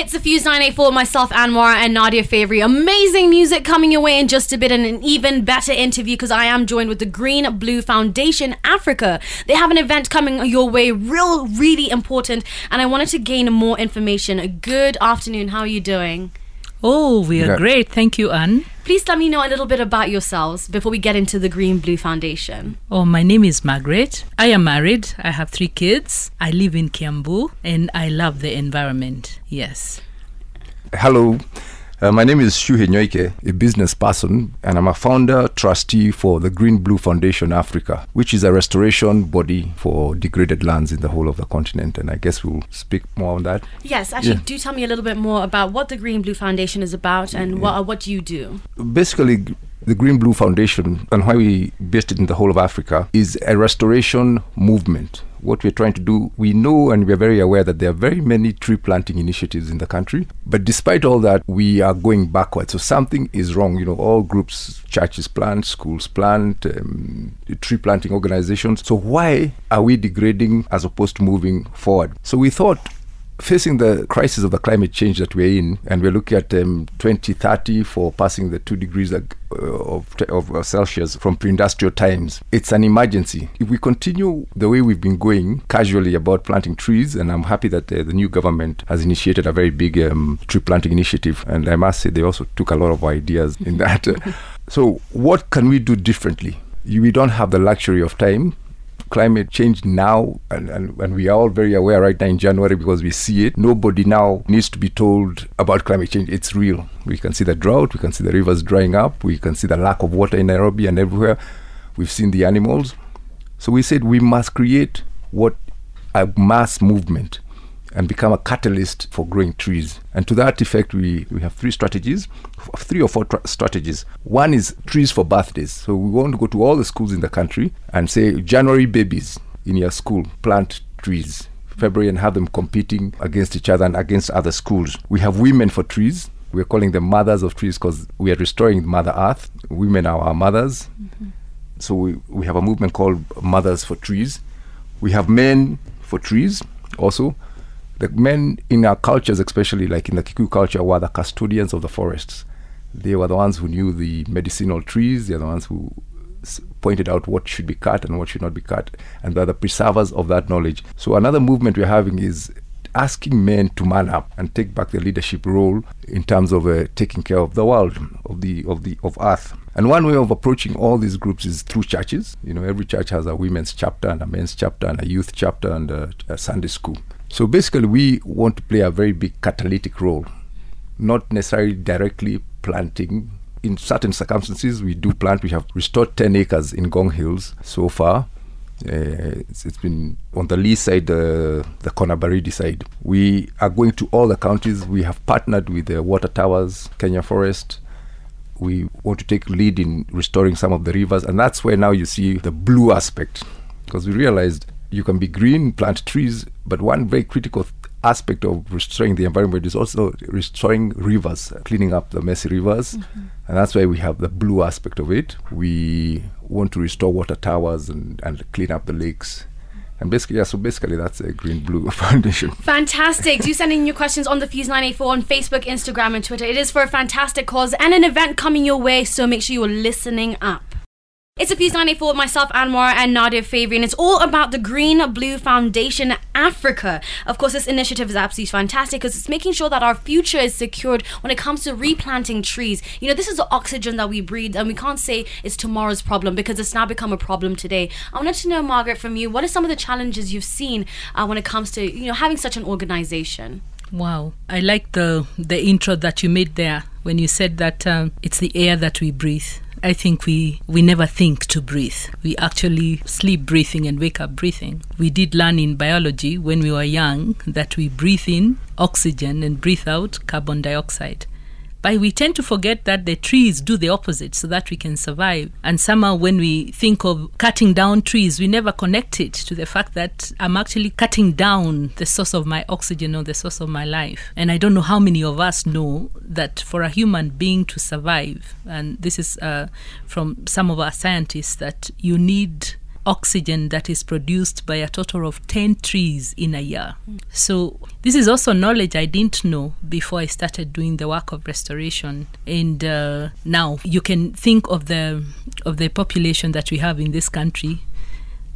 It's the Fuse 984, myself, Anwar, and Nadia Favri. Amazing music coming your way in just a bit, and an even better interview because I am joined with the Green Blue Foundation Africa. They have an event coming your way, real, really important, and I wanted to gain more information. Good afternoon, how are you doing? Oh, we are Yeah. great. Thank you, Anne. Please let me know a little bit about yourselves before we get into the Green Blue Foundation. Oh, my name is Margaret. I am married. I have three kids. I live in Kiambu and I love the environment. Yes. Hello, uh, my name is Shuhe Nyoike, a business person, and I'm a founder trustee for the Green Blue Foundation Africa, which is a restoration body for degraded lands in the whole of the continent. And I guess we'll speak more on that. Yes, actually, Yeah. do tell me a little bit more about what the Green Blue Foundation is about and what, what do you do? Basically, the Green Blue Foundation and why we based it in the whole of Africa is a restoration movement. What we're trying to do, we know and we're very aware that there are very many tree planting initiatives in the country. But despite all that, we are going backwards. So something is wrong. You know, all groups, churches plant, schools plant, um, tree planting organizations. So why are we degrading as opposed to moving forward? So we thought facing the crisis of the climate change that we're in, and we're looking at um, 2030 for passing the two degrees of, of, of uh, Celsius from pre-industrial times, it's an emergency. If we continue the way we've been going casually about planting trees, and I'm happy that uh, the new government has initiated a very big um, tree planting initiative, and I must say they also took a lot of ideas in that. so, what can we do differently? We don't have the luxury of time climate change now, and, and, and we are all very aware right now in January because we see it. Nobody now needs to be told about climate change. It's real. We can see the drought, we can see the rivers drying up, we can see the lack of water in Nairobi and everywhere. We've seen the animals. So we said we must create what a mass movement and become a catalyst for growing trees. And to that effect, we, we have three strategies, three or four tra- strategies. One is trees for birthdays. So we want to go to all the schools in the country and say, January babies in your school, plant trees. February and have them competing against each other and against other schools. We have women for trees. We're calling them mothers of trees because we are restoring Mother Earth. Women are our mothers. Mm-hmm. So we, we have a movement called Mothers for Trees. We have men for trees also. The men in our cultures, especially like in the Kikuyu culture, were the custodians of the forests. They were the ones who knew the medicinal trees. They're the ones who pointed out what should be cut and what should not be cut, and they're the preservers of that knowledge. So another movement we're having is asking men to man up and take back their leadership role in terms of uh, taking care of the world, of the of the of Earth. And one way of approaching all these groups is through churches. You know, every church has a women's chapter and a men's chapter and a youth chapter and a, a Sunday school. So basically, we want to play a very big catalytic role, not necessarily directly planting. In certain circumstances, we do plant. We have restored 10 acres in Ngong Hills so far. Uh, it's, it's been on the Lee side, uh, the Konabaridi side. We are going to all the counties. We have partnered with the Water Towers, Kenya Forest, we want to take lead in restoring some of the rivers and that's where now you see the blue aspect because we realized you can be green plant trees but one very critical th- aspect of restoring the environment is also restoring rivers uh, cleaning up the messy rivers and that's why we have the blue aspect of it we want to restore water towers and, and clean up the lakes and basically yeah so basically that's a green blue foundation Fantastic. Do send in your questions on the Fuse 984 on Facebook, Instagram, and Twitter. It is for a fantastic cause and an event coming your way, so make sure you are listening up. It's a Fuse 94 with myself, Anwar, and Nadia Favri, and it's all about the Green Blue Foundation Africa. Of course, this initiative is absolutely fantastic because it's making sure that our future is secured when it comes to replanting trees. You know, this is the oxygen that we breathe, and we can't say it's tomorrow's problem because it's now become a problem today. I wanted to know, Margaret, from you, what are some of the challenges you've seen uh, when it comes to, you know, having such an organization? Wow. I like the, the intro that you made there when you said that um, it's the air that we breathe. I think we, we never think to breathe. We actually sleep breathing and wake up breathing. We did learn in biology when we were young that we breathe in oxygen and breathe out carbon dioxide. But we tend to forget that the trees do the opposite so that we can survive. And somehow, when we think of cutting down trees, we never connect it to the fact that I'm actually cutting down the source of my oxygen or the source of my life. And I don't know how many of us know that for a human being to survive, and this is uh, from some of our scientists, that you need oxygen that is produced by a total of 10 trees in a year. So, this is also knowledge I didn't know before I started doing the work of restoration. And uh, now you can think of the of the population that we have in this country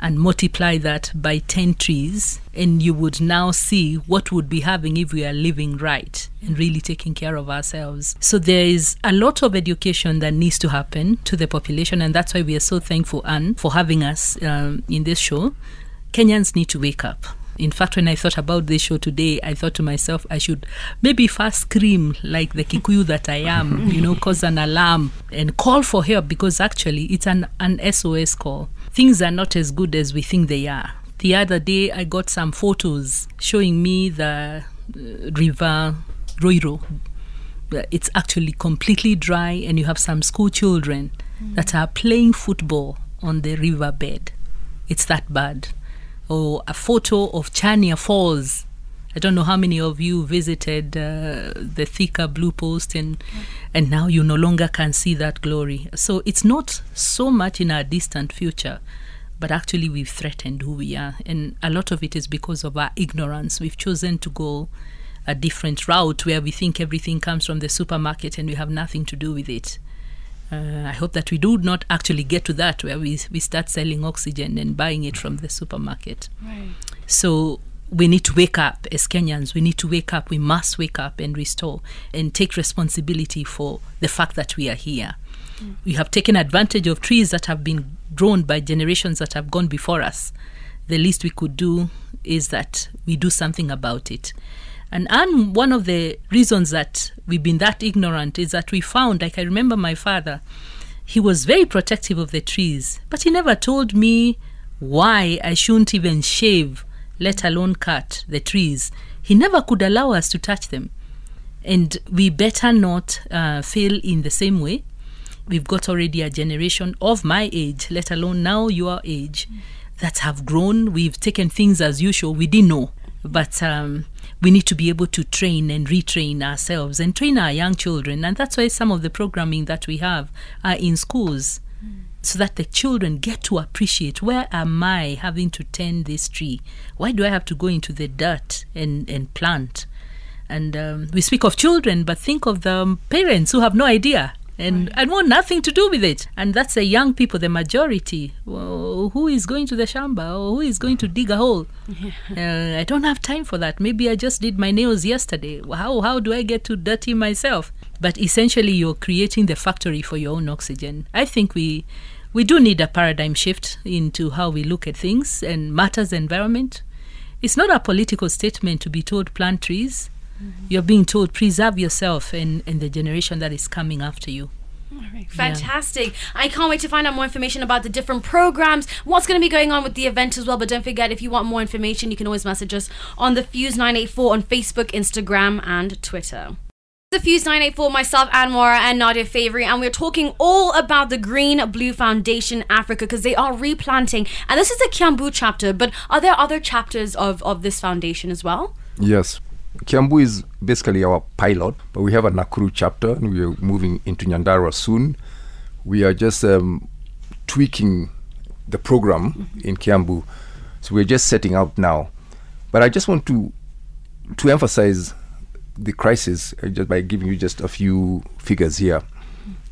and multiply that by 10 trees and you would now see what would be having if we are living right and really taking care of ourselves. So there is a lot of education that needs to happen to the population and that's why we are so thankful anne for having us um, in this show. Kenyans need to wake up in fact, when I thought about this show today, I thought to myself, I should maybe first scream like the Kikuyu that I am, you know, cause an alarm and call for help because actually it's an, an SOS call. Things are not as good as we think they are. The other day, I got some photos showing me the uh, river Ruiru. It's actually completely dry, and you have some school children mm. that are playing football on the riverbed. It's that bad or a photo of Chania Falls. I don't know how many of you visited uh, the Thika Blue Post, and and now you no longer can see that glory. So it's not so much in our distant future, but actually we've threatened who we are, and a lot of it is because of our ignorance. We've chosen to go a different route where we think everything comes from the supermarket and we have nothing to do with it. Uh, I hope that we do not actually get to that where we, we start selling oxygen and buying it from the supermarket. Right. So we need to wake up as Kenyans. We need to wake up. We must wake up and restore and take responsibility for the fact that we are here. Mm. We have taken advantage of trees that have been grown by generations that have gone before us. The least we could do is that we do something about it. And, one of the reasons that we've been that ignorant is that we found, like I remember my father, he was very protective of the trees, but he never told me why I shouldn't even shave, let alone cut the trees. He never could allow us to touch them. And we better not uh, fail in the same way. We've got already a generation of my age, let alone now your age, that have grown. We've taken things as usual. We didn't know. But um, we need to be able to train and retrain ourselves and train our young children. And that's why some of the programming that we have are in schools. So that the children get to appreciate where am I having to tend this tree? Why do I have to go into the dirt and, and plant? And um, we speak of children, but think of the parents who have no idea and right. I want nothing to do with it. And that's the young people, the majority. Well, who is going to the shamba or who is going to dig a hole? uh, I don't have time for that. Maybe I just did my nails yesterday. How how do I get to dirty myself? But essentially, you're creating the factory for your own oxygen. I think we we do need a paradigm shift into how we look at things and matters environment. It's not a political statement to be told plant trees Mm-hmm. You're being told preserve yourself and, and the generation that is coming after you. Fantastic. Yeah. I can't wait to find out more information about the different programs, what's going to be going on with the event as well. But don't forget, if you want more information, you can always message us on the Fuse 984 on Facebook, Instagram, and Twitter. The Fuse 984, myself, Anwar, and Nadia Favori, and we're talking all about the Green Blue Foundation Africa because they are replanting. And this is the Kiambu chapter, but are there other chapters of, of this foundation as well? Yes. Kiambu is basically our pilot, but we have a Nakuru chapter and we are moving into Nyandarua soon. We are just um, tweaking the program mm-hmm. in Kiambu. So we're just setting out now. But I just want to to emphasize the crisis uh, just by giving you just a few figures here.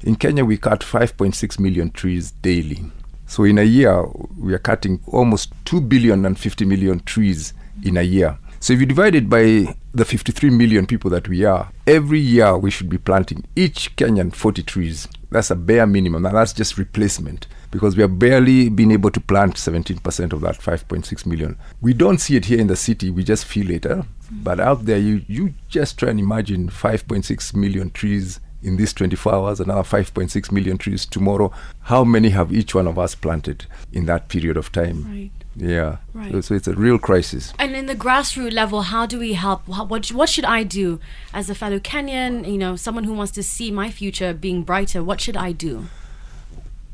In Kenya, we cut 5.6 million trees daily. So in a year, we are cutting almost 2 billion and 50 million trees in a year. So if you divide it by the 53 million people that we are, every year we should be planting each Kenyan 40 trees. That's a bare minimum, and that's just replacement because we have barely been able to plant 17% of that 5.6 million. We don't see it here in the city, we just feel it. Mm-hmm. But out there, you, you just try and imagine 5.6 million trees in these 24 hours, another 5.6 million trees tomorrow. How many have each one of us planted in that period of time? Right. Yeah. Right. So, so, it's a real crisis. And in the grassroots level, how do we help? What, what, what should I do as a fellow Kenyan, you know, someone who wants to see my future being brighter? What should I do?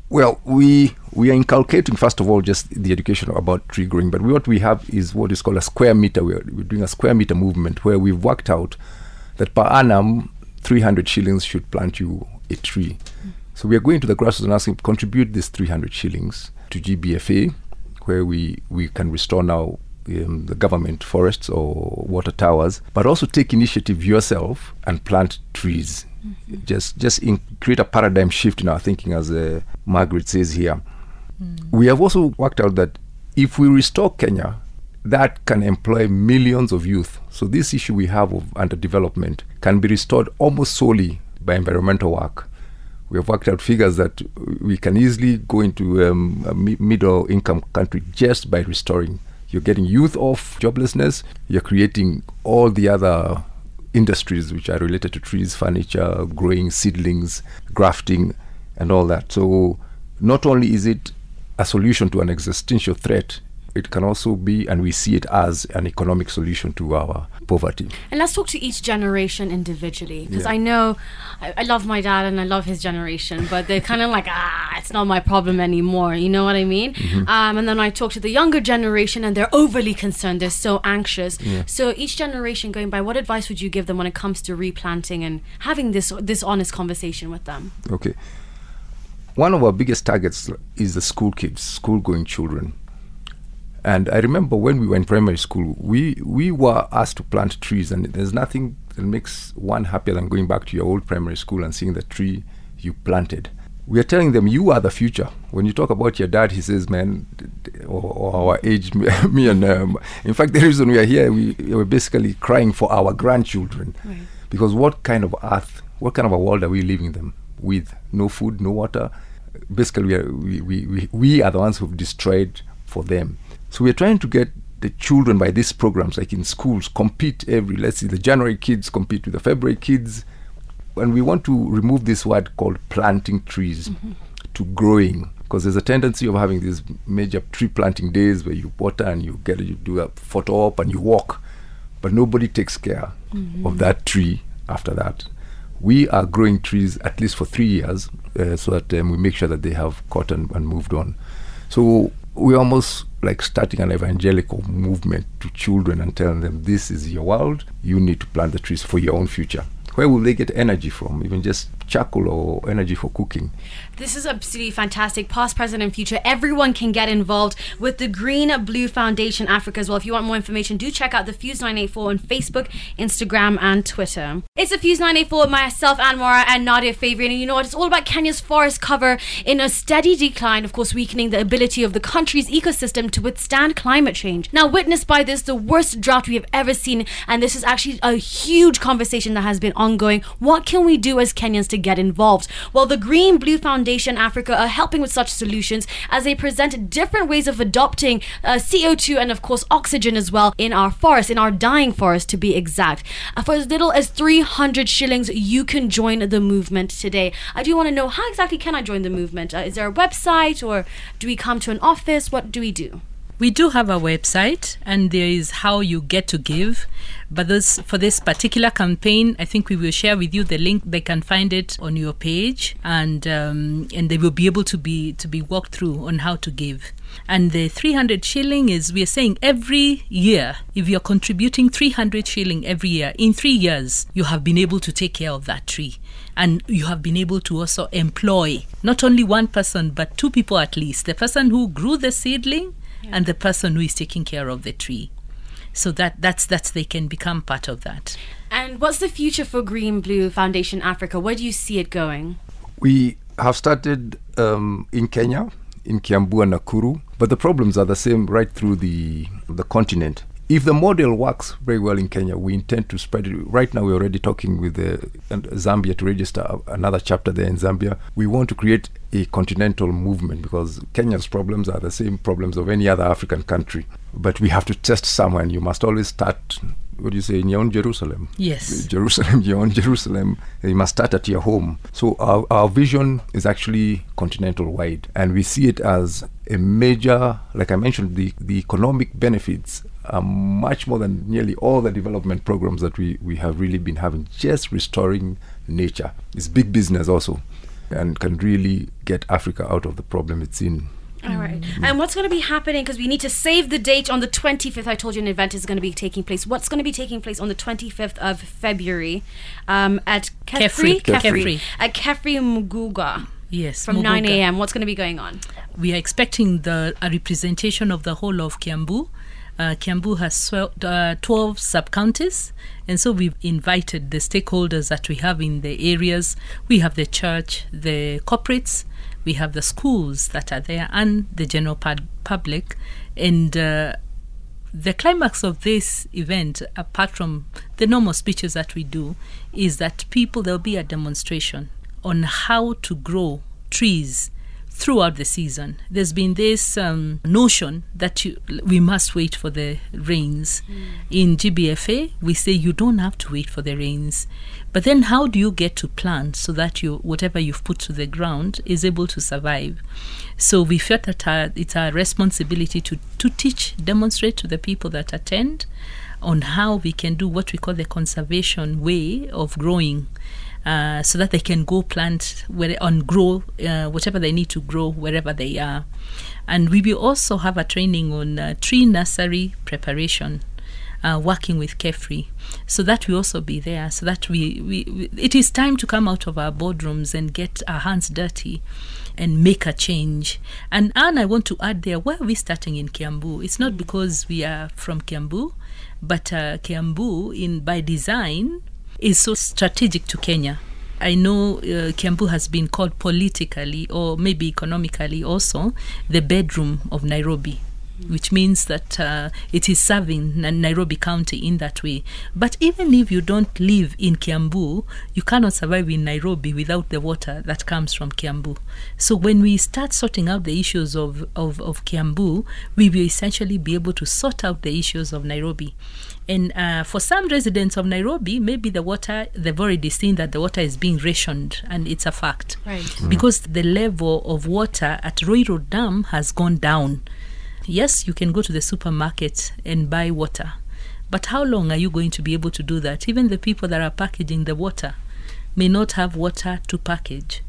Well, we we are inculcating first of all just the education about tree growing, but what we have is what is called a square meter. We're, we're doing a square meter movement where we've worked out that per annum, 300 shillings should plant you a tree. Mm. So we are going to the grassroots and asking contribute this 300 shillings to GBFA where we, we can restore now um, the government forests or water towers, but also take initiative yourself and plant trees. Mm-hmm. Just just in, create a paradigm shift in our thinking, as uh, Margaret says here. Mm. We have also worked out that if we restore Kenya, that can employ millions of youth. So this issue we have of underdevelopment can be restored almost solely by environmental work. We have worked out figures that we can easily go into um, a middle income country just by restoring you're getting youth off joblessness. You're creating all the other industries which are related to trees, furniture, growing seedlings, grafting, and all that. So, not only is it a solution to an existential threat, it can also be, and we see it as an economic solution to our poverty. And let's talk to each generation individually, because Yeah. I know I, I love my dad and I love his generation, but they're kind of like, ah, it's not my problem anymore. You know what I mean? Mm-hmm. Um, and then I talk to the younger generation, and they're overly concerned. They're so anxious. Yeah. So each generation going by, what advice would you give them when it comes to replanting and having this this honest conversation with them? Okay. One of our biggest targets is the school kids, school going children. And I remember when we were in primary school, we, we were asked to plant trees, and there's nothing that makes one happier than going back to your old primary school and seeing the tree you planted. We are telling them, you are the future. When you talk about your dad, he says, man, or, or our age, me and um, in fact, the reason we are here, we, we're basically crying for our grandchildren. Right. Because what kind of earth, what kind of a world are we leaving them with? No food, no water. Basically, we are, we, we, we, we are the ones who've destroyed for them. So we're trying to get the children by these programs, like in schools, compete every, let's see, the January kids compete with the February kids. And we want to remove this word called planting trees to growing. Because there's a tendency of having these major tree planting days where you water and you get you do a photo op and you walk but nobody takes care of that tree after that. We are growing trees at least for three years uh, so that um, we make sure that they have caught and, and moved on. So we're almost like starting an evangelical movement to children and telling them this is your world, you need to plant the trees for your own future. Where will they get energy from? Even just charcoal or energy for cooking. This is absolutely fantastic. Past, present, and future. Everyone can get involved with the Green Blue Foundation Africa as well. If you want more information, do check out the Fuse 984 on Facebook, Instagram, and Twitter. It's the Fuse 984 with myself, Anwar, and Nadia Fabian. And you know what? It's all about Kenya's forest cover in a steady decline, of course, weakening the ability of the country's ecosystem to withstand climate change. Now, witnessed by this, the worst drought we have ever seen, and this is actually a huge conversation that has been ongoing. What can we do as Kenyans to get involved? Well, the Green Blue Foundation Africa are helping with such solutions as they present different ways of adopting uh, CO2 and, of course, oxygen as well in our forest, in our dying forest to be exact. Uh, for as little as 300 shillings, you can join the movement today. I do want to know how exactly can I join the movement? Uh, is there a website or do we come to an office? What do we do? We do have a website, and there is how you get to give. But this, for this particular campaign, I think we will share with you the link. They can find it on your page, and um, and they will be able to be to be walked through on how to give. And the 300 shilling is we are saying every year, if you're contributing 300 shilling every year, in three years, you have been able to take care of that tree. And you have been able to also employ not only one person, but two people at least the person who grew the seedling and the person who is taking care of the tree. So that that's that's they can become part of that. And what's the future for Green Blue Foundation Africa? Where do you see it going? We have started um, in Kenya, in Kiambu and Nakuru, but the problems are the same right through the the continent. If the model works very well in Kenya, we intend to spread it. Right now, we're already talking with uh, the, Zambia to register another chapter there in Zambia. We want to create a continental movement because Kenya's problems are the same problems of any other African country. But we have to test somewhere, and you must always start. What do you say in your own Jerusalem? Yes. Jerusalem, your own Jerusalem. You must start at your home. So our, our vision is actually continental wide, and we see it as a major, like I mentioned, the, the economic benefits are much more than nearly all the development programs that we, we have really been having. Just restoring nature is big business also, and can really get Africa out of the problem it's in. All right. And what's going to be happening? Because we need to save the date on the 25th. I told you an event is going to be taking place. What's going to be taking place on the 25th of February um, at Kefri? Kefri. Kefri. At Kefri Muguga. Yes, from 9 a.m. What's going to be going on? We are expecting the a representation of the whole of Kiambu. Uh, Kiambu has swel- uh, 12 sub counties, and so we've invited the stakeholders that we have in the areas. We have the church, the corporates, we have the schools that are there, and the general pub- public. And uh, the climax of this event, apart from the normal speeches that we do, is that people, there'll be a demonstration on how to grow trees throughout the season. There's been this um, notion that you, we must wait for the rains. In GBFA, we say you don't have to wait for the rains. But then, how do you get to plant so that you whatever you've put to the ground is able to survive? So we felt that our, it's our responsibility to, to teach, demonstrate to the people that attend on how we can do what we call the conservation way of growing. Uh, so that they can go plant where on grow uh, whatever they need to grow wherever they are, and we will also have a training on uh, tree nursery preparation, uh, working with Kefri, so that we also be there. So that we, we, we it is time to come out of our boardrooms and get our hands dirty, and make a change. And Anne, I want to add there, why are we starting in Kiambu? It's not because we are from Kiambu, but uh, Kiambu, in by design, is so strategic to Kenya. I know uh, Kiambu has been called politically or maybe economically also the bedroom of Nairobi. Which means that uh, it is serving Nairobi County in that way. But even if you don't live in Kiambu, you cannot survive in Nairobi without the water that comes from Kiambu. So when we start sorting out the issues of, of, of Kiambu, we will essentially be able to sort out the issues of Nairobi. And uh, for some residents of Nairobi, maybe the water, they've already seen that the water is being rationed, and it's a fact. Right. Because the level of water at Ruiru Dam has gone down. Yes, you can go to the supermarket and buy water. But how long are you going to be able to do that? Even the people that are packaging the water may not have water to package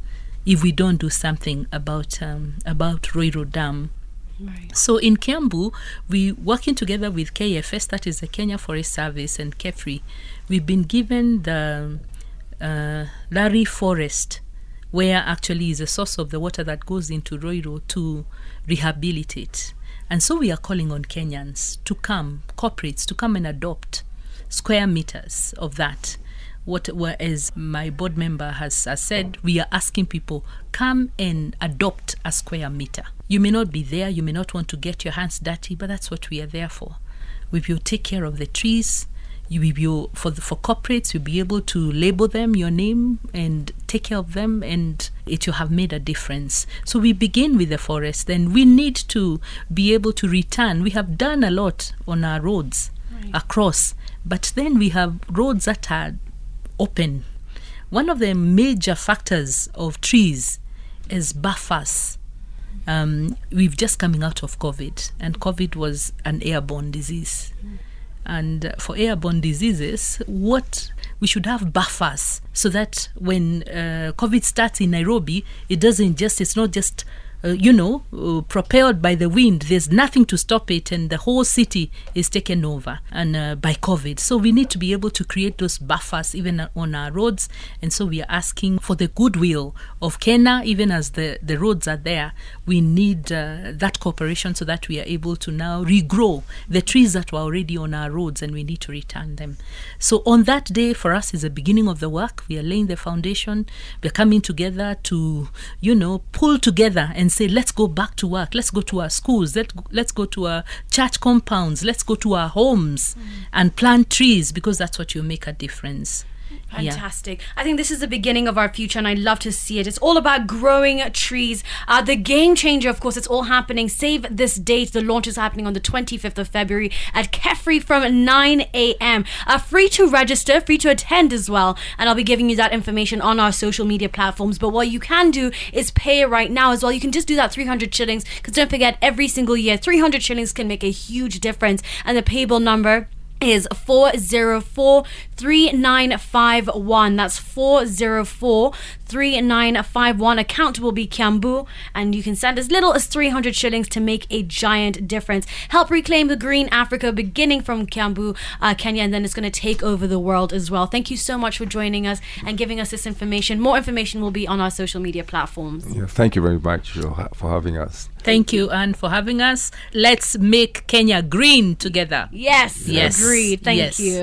if we don't do something about um, about Ruiru Dam. Right. So in Kiambu, we working together with KFS, that is the Kenya Forest Service, and KEFRI. We've been given the uh, Lari Forest, where actually is a source of the water that goes into Ruiru to rehabilitate. And so we are calling on Kenyans to come, corporates, to come and adopt square meters of that. What, as my board member has, has said, we are asking people come and adopt a square meter. You may not be there, you may not want to get your hands dirty, but that's what we are there for. We will take care of the trees. You will be, for the, for corporates, you'll be able to label them your name and take care of them, and it will have made a difference. So we begin with the forest, then we need to be able to return. We have done a lot on our roads Right. across, but then we have roads that are open. One of the major factors of trees is buffers. Um, we've just coming out of COVID, and COVID was an airborne disease. And for airborne diseases, what we should have buffers so that when uh, COVID starts in Nairobi, it doesn't just, it's not just you know, uh, propelled by the wind. There's nothing to stop it, and the whole city is taken over and uh, by COVID. So we need to be able to create those buffers even on our roads. And so we are asking for the goodwill of Kenya, even as the, the roads are there. We need uh, that cooperation so that we are able to now regrow the trees that were already on our roads, and we need to return them. So on that day, for us, is the beginning of the work. We are laying the foundation. We are coming together to, you know, pull together and say, let's go back to work. Let's go to our schools. Let, let's go to our church compounds. Let's go to our homes and plant trees because that's what will make a difference. Yeah. Fantastic. I think this is the beginning of our future, and I love to see it. It's all about growing trees. Uh, the game changer, of course, it's all happening. Save this date. The launch is happening on the 25th of February at Kefri from 9 a.m. Uh, free to register, free to attend as well. And I'll be giving you that information on our social media platforms. But what you can do is pay right now as well. You can just do that 300 shillings because don't forget, every single year, 300 shillings can make a huge difference. And the payable number is 404 3951. That's 404 3951. Account will be Kiambu, and you can send as little as 300 shillings to make a giant difference. Help reclaim the green Africa, beginning from Kiambu, uh, Kenya, and then it's going to take over the world as well. Thank you so much for joining us and giving us this information. More information will be on our social media platforms. Yeah, thank you very much for having us. Thank you, Anne, for having us. Let's make Kenya green together. Yes, yes. agreed. Thank yes. you.